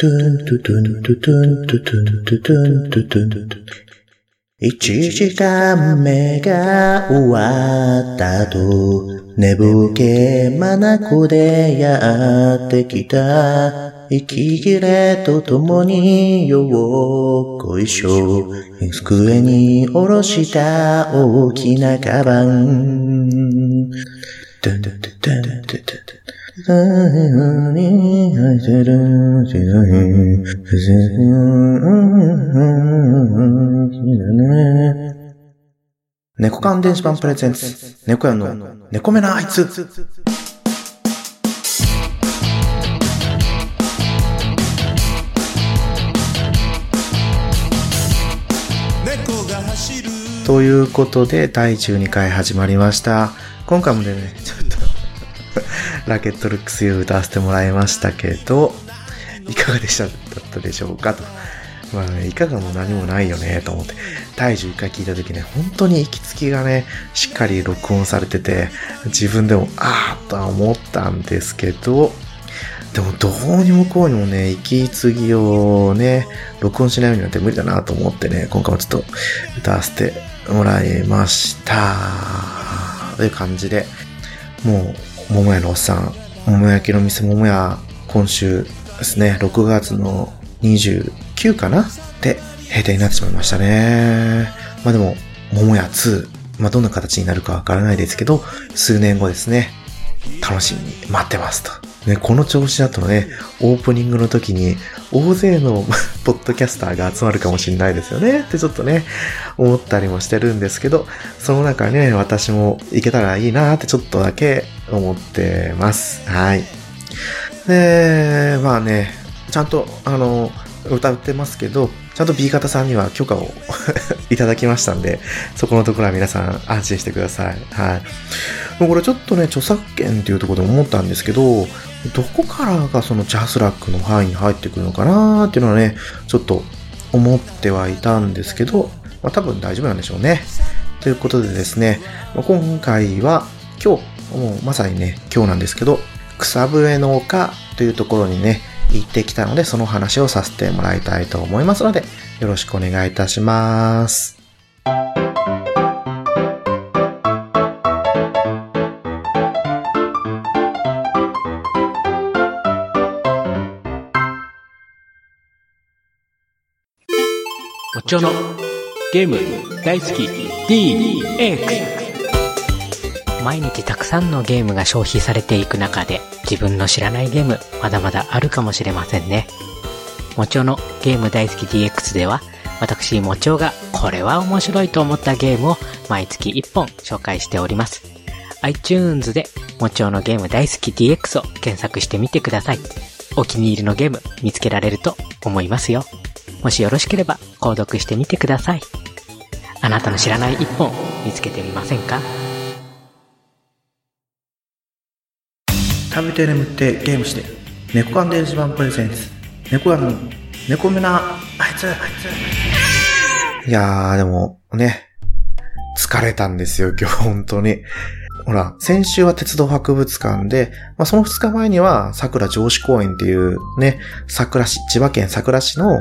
トゥントゥトゥントゥトゥントゥトゥントゥトゥントゥトゥントゥン一時間目が終わった後、寝ぼけまなこでやってきた。息切れとともによっこいしょ。机に下ろした大きなカバン。猫缶電子版プレゼンツ。猫屋の猫目なあいつ。ということで、第12回始まりました。今回もね、ラケットルックス U 歌わせてもらいましたけど、いかがでしただったでしょうかと。まあね、いかがも何もないよね、と思って。第11回聞いた時ね、本当に息つきがね、しっかり録音されてて、自分でも、あーとは思ったんですけど、でもどうにもこうにもね、息継ぎをね、録音しないようになって無理だなと思ってね、今回もちょっと歌わせてもらいました。という感じで、もう、桃屋のおっさん、桃焼きの店桃屋、今週ですね、6月の29かな？で閉店になってしまいましたね。まあでも、桃屋2、まあどんな形になるかわからないですけど、数年後ですね、楽しみに待ってますと。ね、この調子だとね、オープニングの時に大勢の ポッドキャスターが集まるかもしれないですよねってちょっとね、思ったりもしてるんですけど、その中にね、私も行けたらいいなってちょっとだけ思ってます。はい。で、まあね、ちゃんと、あの、歌ってますけど、ちゃんと B 型さんには許可を いただきましたんで、そこのところは皆さん安心してください。はい。もうこれちょっとね、著作権っていうところで思ったんですけど、どこからがそのジャスラックの範囲に入ってくるのかなーっていうのはね、ちょっと思ってはいたんですけど、まあ多分大丈夫なんでしょうね。ということでですね、今回は今日、もうまさにね、今日なんですけど、草笛の丘というところにね、行ってきたので、その話をさせてもらいたいと思いますので、よろしくお願いいたします。もちろのゲーム大好き DX 毎日たくさんのゲームが消費されていく中で自分の知らないゲームまだまだあるかもしれませんね。もちおのゲーム大好き DX では私もちおがこれは面白いと思ったゲームを毎月1本紹介しております。iTunes でもちおのゲーム大好き DX を検索してみてください。お気に入りのゲーム見つけられると思いますよ。もしよろしければ購読してみてください。あなたの知らない一本見つけてみませんか？食べて眠ってゲームして猫缶電子版プレゼンツ。猫缶の猫目なあいつあいつ。いやーでもね疲れたんですよ今日本当に。ほら、先週は鉄道博物館で、まあ、その2日前には桜城址公園っていうね、桜市、千葉県桜市の、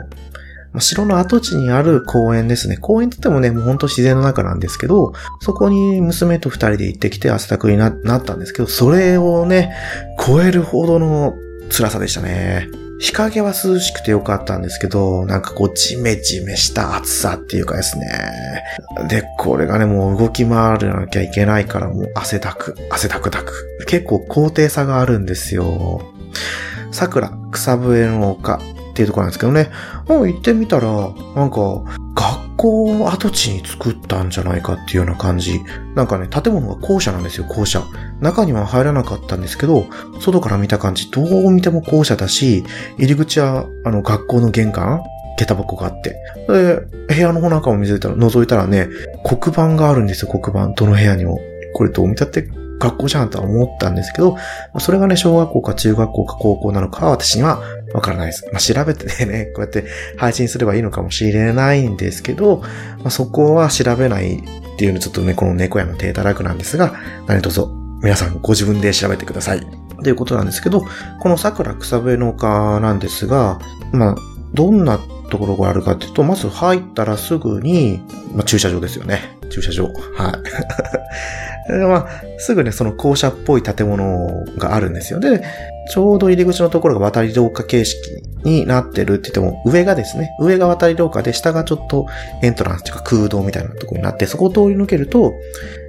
城の跡地にある公園ですね。公園って言ってもね、もうほんと自然の中なんですけど、そこに娘と二人で行ってきて汗だくにななったんですけど、それをね、超えるほどの辛さでしたね。日陰は涼しくてよかったんですけど、なんかこう、ジメジメした暑さっていうかですね。で、これがね、もう動き回らなきゃいけないから、もう汗だく、汗だくだく。結構高低差があるんですよ。桜、草笛の丘っていうところなんですけどね。もう行ってみたら、なんか、学校跡地に作ったんじゃないかっていうような感じ。なんかね、建物が校舎なんですよ、校舎。中には入らなかったんですけど、外から見た感じ、どう見ても校舎だし、入り口は、あの、学校の玄関下駄箱があって。で、部屋の方なんかも見せたら、覗いたらね、黒板があるんですよ、黒板。どの部屋にも。これどう見たって学校じゃんとは思ったんですけど、それがね、小学校か中学校か高校なのかは私にはわからないです。まあ、調べてね、こうやって配信すればいいのかもしれないんですけど、まあ、そこは調べないっていうのちょっとね、この猫屋の手たらくなんですが、何卒皆さんご自分で調べてください。ということなんですけど、この桜草笛の丘なんですが、まあ、どんなところがあるかっていうと、まず入ったらすぐに、まあ、駐車場ですよね。駐車場。はい。まあ、すぐね、その校舎っぽい建物があるんですよ。で、ちょうど入り口のところが渡り廊下形式になってるって言っても、上がですね、上が渡り廊下で、下がちょっとエントランスというか空洞みたいなところになって、そこを通り抜けると、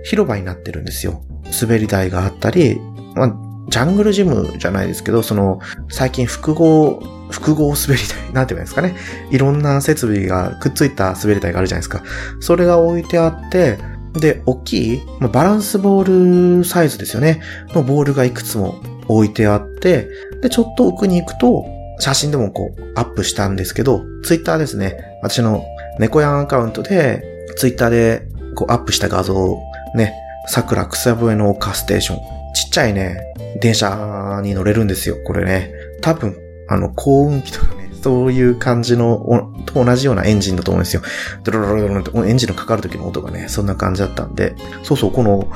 広場になってるんですよ。滑り台があったり、まあ、ジャングルジムじゃないですけど、その、最近複合、複合滑り台、なんて言うんですかね。いろんな設備がくっついた滑り台があるじゃないですか。それが置いてあって、で、大きい、まあ、バランスボールサイズですよね。のボールがいくつも置いてあって、で、ちょっと奥に行くと、写真でもこう、アップしたんですけど、ツイッターですね。私の猫やんアカウントで、ツイッターでこうアップした画像をね、桜草笛の丘ステーション。ちっちゃいね、電車に乗れるんですよ、これね。多分、あの、幸運機とか、そういう感じの、と同じようなエンジンだと思うんですよ。ドロロロロロってエンジンのかかる時の音がね、そんな感じだったんで、そうそう、この、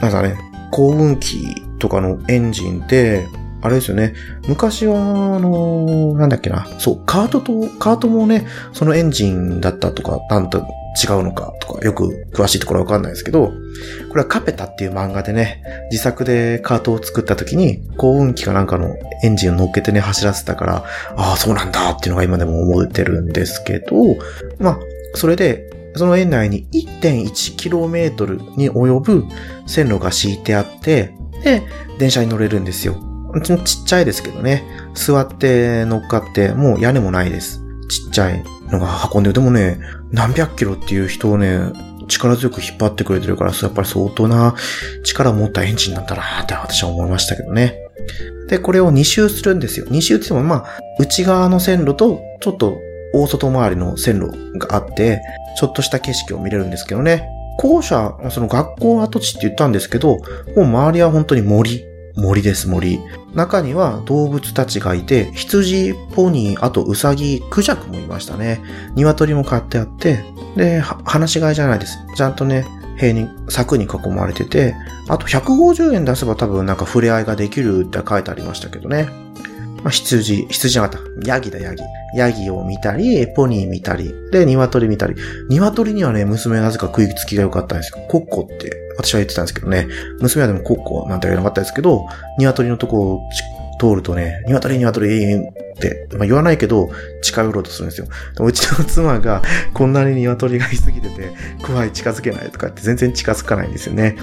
なんかね、幸運機とかのエンジンって、あれですよね。昔は、あのなんだっけな。そう、カートと、カートもね、そのエンジンだったとか、なんと違うのかとか、よく詳しいところはわかんないですけど、これはカペタっていう漫画でね、自作でカートを作った時に、幸運機かなんかのエンジンを乗っけてね、走らせたから、ああ、そうなんだっていうのが今でも思ってるんですけど、まあ、それで、その園内に 1.1km に及ぶ線路が敷いてあって、で、電車に乗れるんですよ。ちっちゃいですけどね。座って乗っかって、もう屋根もないです。ちっちゃいのが運んでる。でもね、何百キロっていう人をね、力強く引っ張ってくれてるから、やっぱり相当な力を持ったエンジンなんだなって私は思いましたけどね。で、これを2周するんですよ。2周って言っても、まあ、内側の線路と、ちょっと大外回りの線路があって、ちょっとした景色を見れるんですけどね。校舎、その学校跡地って言ったんですけど、もう周りは本当に森。森です、森。中には動物たちがいて、羊、ポニー、あとウサギ、クジャクもいましたね。鶏も飼ってあって、で、話し飼いじゃないです。ちゃんとね、塀に、柵に囲まれてて、あと150円出せば多分なんか触れ合いができるって書いてありましたけどね。まあ、羊、羊じゃなかった。ヤギだ、ヤギ。ヤギを見たり、ポニー見たり、で、鶏見たり。鶏にはね、娘なぜか食いつきが良かったんですよ。コッコって私は言ってたんですけどね。娘はでもコッコなんて言わなかったですけど、鶏のとこを通るとね、鶏鶏って、まあ、言わないけど、近寄ろうとするんですよ。うちの妻が、こんなに鶏がいすぎてて、怖い近づけないとかって全然近づかないんですよね。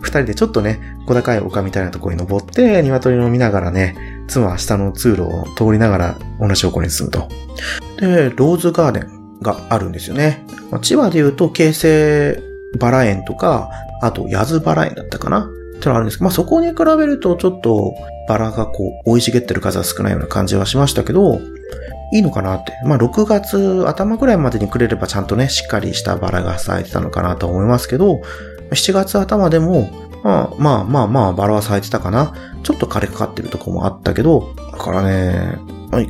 二人でちょっとね、小高い丘みたいなところに登って、鶏を見ながらね、妻は下の通路を通りながら同じ方向に進むと。で、ローズガーデンがあるんですよね。まあ、千葉で言うと、京成バラ園とか、あと、ヤズバラ園だったかな？ってのあるんですけど、まあ、そこに比べるとちょっとバラがこう、生い茂ってる数は少ないような感じはしましたけど、いいのかなって。まあ、6月頭ぐらいまでにくれればちゃんとね、しっかりしたバラが咲いてたのかなと思いますけど、7月頭でも、まあまあまあまあ、バラは咲いてたかな。ちょっと枯れかかってるとこもあったけど、だからね、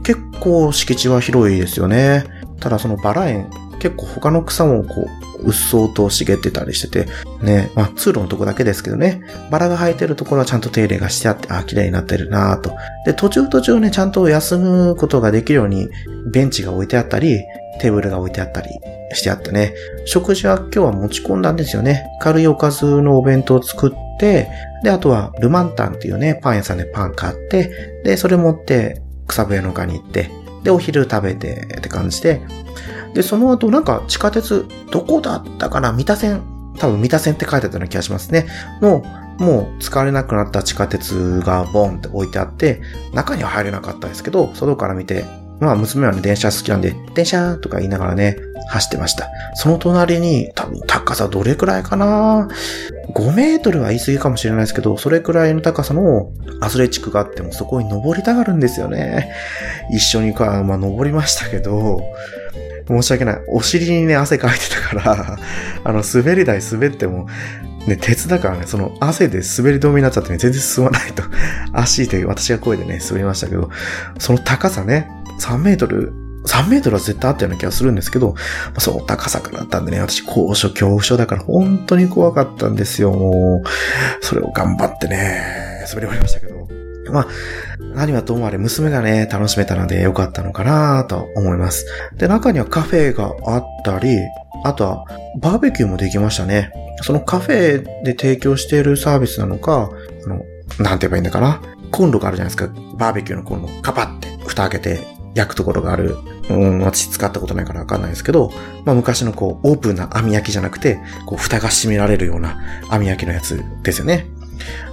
結構敷地は広いですよね。ただそのバラ園、結構他の草もこう、うっそうと茂ってたりしてて、ね、まあ通路のとこだけですけどね、バラが生えてるところはちゃんと手入れがしてあって、あ、綺麗になってるなと。で、途中途中ね、ちゃんと休むことができるように、ベンチが置いてあったり、テーブルが置いてあったりしてあってね、食事は今日は持ち込んだんですよね。軽いおかずのお弁当を作って、で、あとはルマンタンっていうね、パン屋さんでパン買って、で、それ持って草笛の丘に行って、で、お昼食べてって感じで、で、その後なんか地下鉄、どこだったかな？三田線。多分三田線って書いてあったような気がしますね。の、もう使われなくなった地下鉄がボンって置いてあって、中には入れなかったですけど、外から見て、まあ娘はね、電車好きなんで、電車とか言いながらね、走ってました。その隣に、多分高さどれくらいかな ?5 メートルは言い過ぎかもしれないですけど、それくらいの高さのアスレチックがあってもそこに登りたがるんですよね。一緒にか、まあ登りましたけど、申し訳ない。お尻にね、汗かいてたから あの、滑り台滑っても、ね、鉄だからね、その汗で滑り止めになっちゃってね、全然進まないと。足で私が声でね、滑りましたけど、その高さね、3メートル、3メートルは絶対あったような気がするんですけど、その高さからだったんでね、私高所恐怖症だから本当に怖かったんですよ、もう。それを頑張ってね、滑り終わりましたけど。まあ、何はともあれ娘がね、楽しめたので良かったのかなと思います。で、中にはカフェがあったり、あとはバーベキューもできましたね。そのカフェで提供しているサービスなのか、あの、なんて言えばいいんだかな。コンロがあるじゃないですか。バーベキューのコンロ。カパって蓋開けて焼くところがある。うん、私使ったことないからわかんないですけど、まあ昔のこう、オープンな網焼きじゃなくて、こう、蓋が閉められるような網焼きのやつですよね。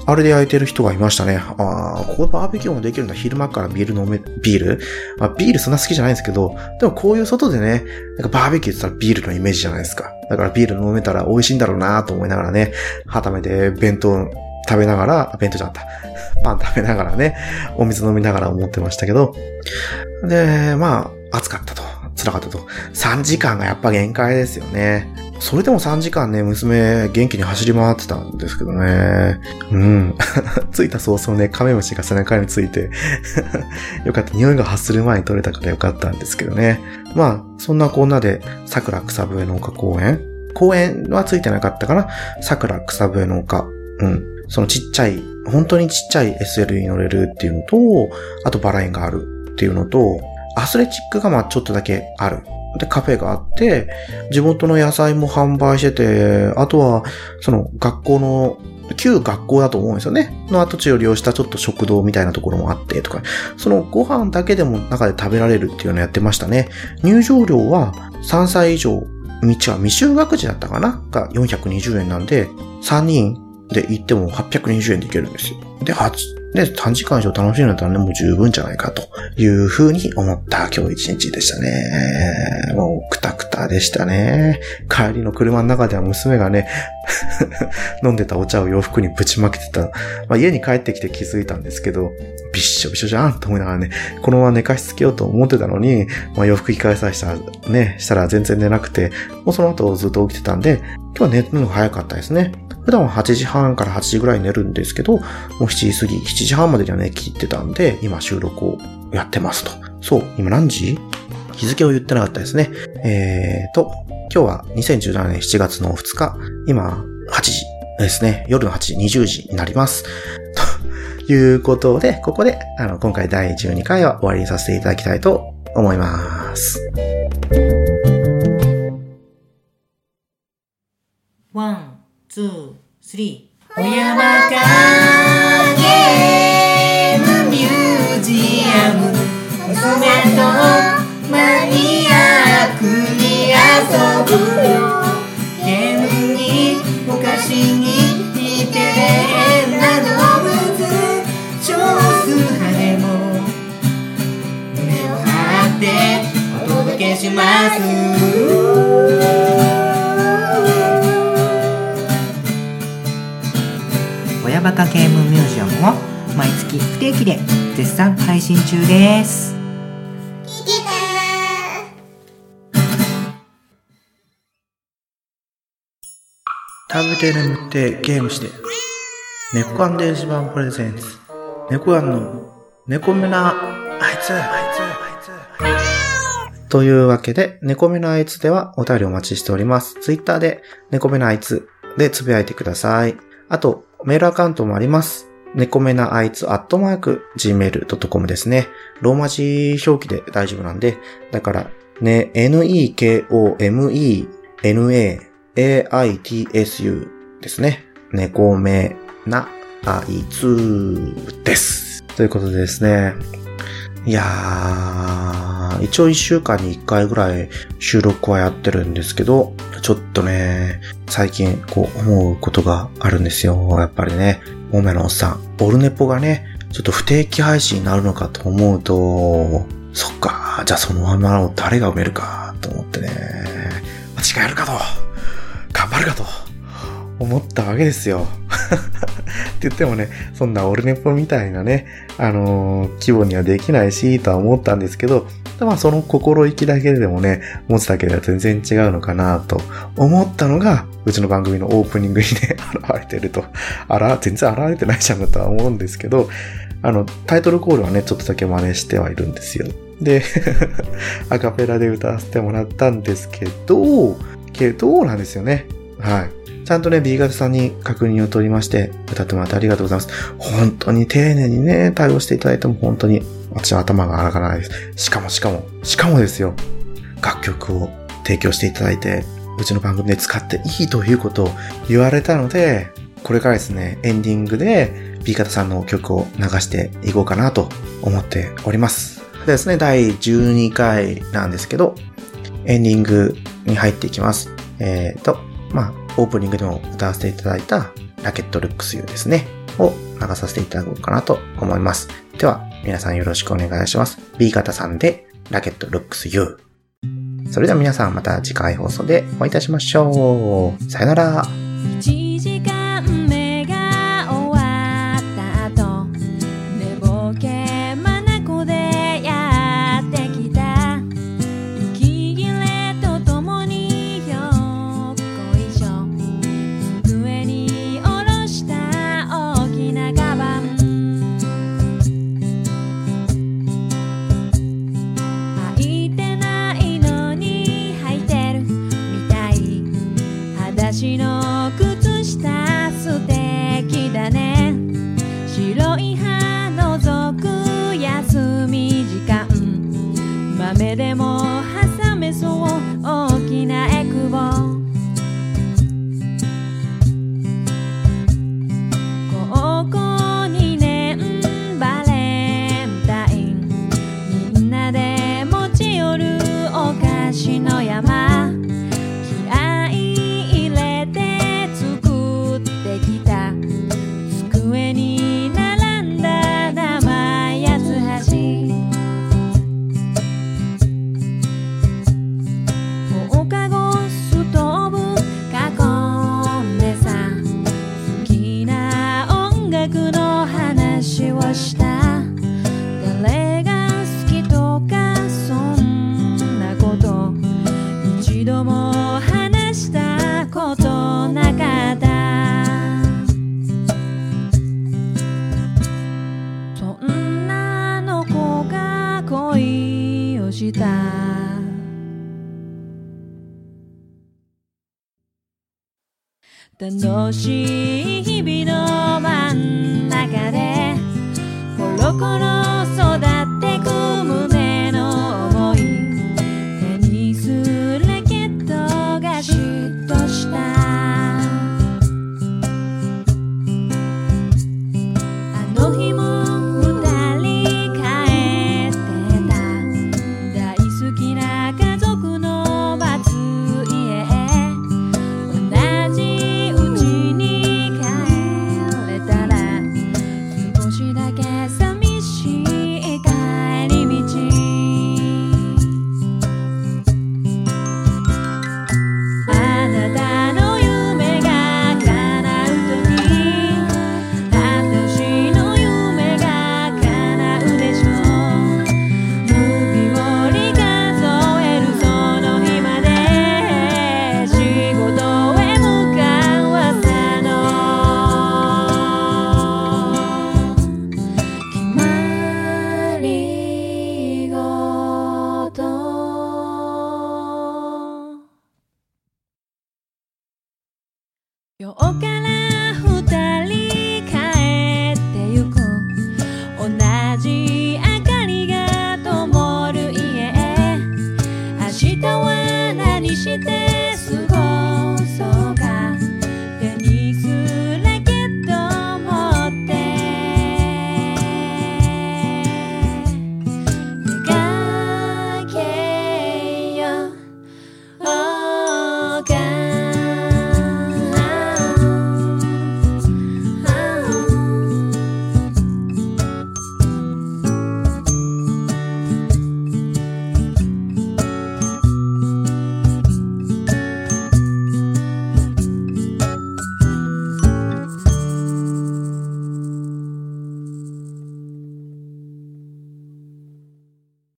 あれで焼いてる人がいましたね。ああ、ここでバーベキューもできるんだ。昼間からビール飲め、ビール？まあビールそんな好きじゃないんですけど、でもこういう外でね、なんかバーベキューって言ったらビールのイメージじゃないですか。だからビール飲めたら美味しいんだろうなと思いながらね、はためて弁当食べながら、弁当じゃなかった。パン食べながらね、お水飲みながら思ってましたけど、で、まあ、暑かったと。辛かったと。3時間がやっぱ限界ですよね。それでも3時間ね、娘元気に走り回ってたんですけどね。うん。着いた早々ね、カメムシが背中について、よかった。匂いが発する前に取れたからよかったんですけどね。まあ、そんなこんなで、桜草笛農家公園公園はついてなかったかな桜草笛農家。うん。そのちっちゃい、本当にちっちゃい SL に乗れるっていうのと、あとバラ園があるっていうのと、アスレチックがまあちょっとだけある。で、カフェがあって、地元の野菜も販売してて、あとは、その学校の、旧学校だと思うんですよね。の跡地を利用したちょっと食堂みたいなところもあってとか、そのご飯だけでも中で食べられるっていうのをやってましたね。入場料は3歳以上、道は未就学児だったかな？が420円なんで、3人で行っても820円で行けるんですよ。で、8、で、短時間以上楽しんだったらね、もう十分じゃないかというふうに思った今日一日でしたね。もうくたくたでしたね。帰りの車の中では娘がね、飲んでたお茶を洋服にぶちまけてた。まあ、家に帰ってきて気づいたんですけど、びっしょびしょじゃんと思いながらね、このまま寝かしつけようと思ってたのに、まあ、洋服着替えさせたらね、したら全然寝なくて、もうその後ずっと起きてたんで、今日は寝るのが早かったですね。普段は8時半から8時ぐらい寝るんですけど、もう7時過ぎ、7時半までには寝切ってたんで、今収録をやってますと。そう、今何時？日付を言ってなかったですね。えーと、今日は2017年7月の2日、今8時ですね。夜の8時、20時になります。ということで、ここで、あの、今回第12回は終わりにさせていただきたいと思います。ワン、ツー、スリー。小山かゲームミュージアム。娘とマニア配信中です食べて眠ってゲームして。猫アンデージ版プレゼンツ。猫アンの猫目なあいつ、あいつ、あいつ。というわけで、猫目なあいつではお便りお待ちしております。ツイッターで猫目なあいつでつぶやいてください。あと、メールアカウントもあります。猫目なあいつアットマーク gmail.com ですね。ローマ字表記で大丈夫なんで、だから、ね、n-e-k-o-m-e-n-a-a-i-t-s-u ですね。猫目なあいつです。ということでですね。いやー、一応一週間に一回ぐらい収録はやってるんですけど、ちょっとね、最近こう思うことがあるんですよ。やっぱりね、モメのおっさん。ボルネポがね、ちょっと不定期配信になるのかと思うと、そっか、じゃあそのままを誰が埋めるかと思ってね、間違えるかと、頑張るかと、思ったわけですよ。って言ってもね、そんなオルネポみたいなね、あのー規模にはできないし、とは思ったんですけど、まあその心意気だけでもね、持つだけでは全然違うのかなと思ったのが、うちの番組のオープニングにね、現れてると。あら、全然現れてないじゃんとは思うんですけど、あの、タイトルコールはね、ちょっとだけ真似してはいるんですよ。で、アカペラで歌わせてもらったんですけど、けどなんですよね。はい。ちゃんとね、B 型さんに確認を取りまして、歌ってもらってありがとうございます。本当に丁寧にね、対応していただいても本当に、私は頭が上がらないです。しかもしかも、しかもですよ、楽曲を提供していただいて、うちの番組で使っていいということを言われたので、これからですね、エンディングで B 型さんの曲を流していこうかなと思っております。でですね、第12回なんですけど、エンディングに入っていきます。えーと、まあ、オープニングでも歌わせていただいたラケットルックス U ですね、を流させていただこうかなと思います。では、皆さんよろしくお願いします。B 型さんでラケットルックス U。それでは皆さんまた次回放送でお会いいたしましょう。さよなら。楽しい日々の真ん中でコロコロ育ってく胸の想いテニスラケットが嫉妬した。あの日も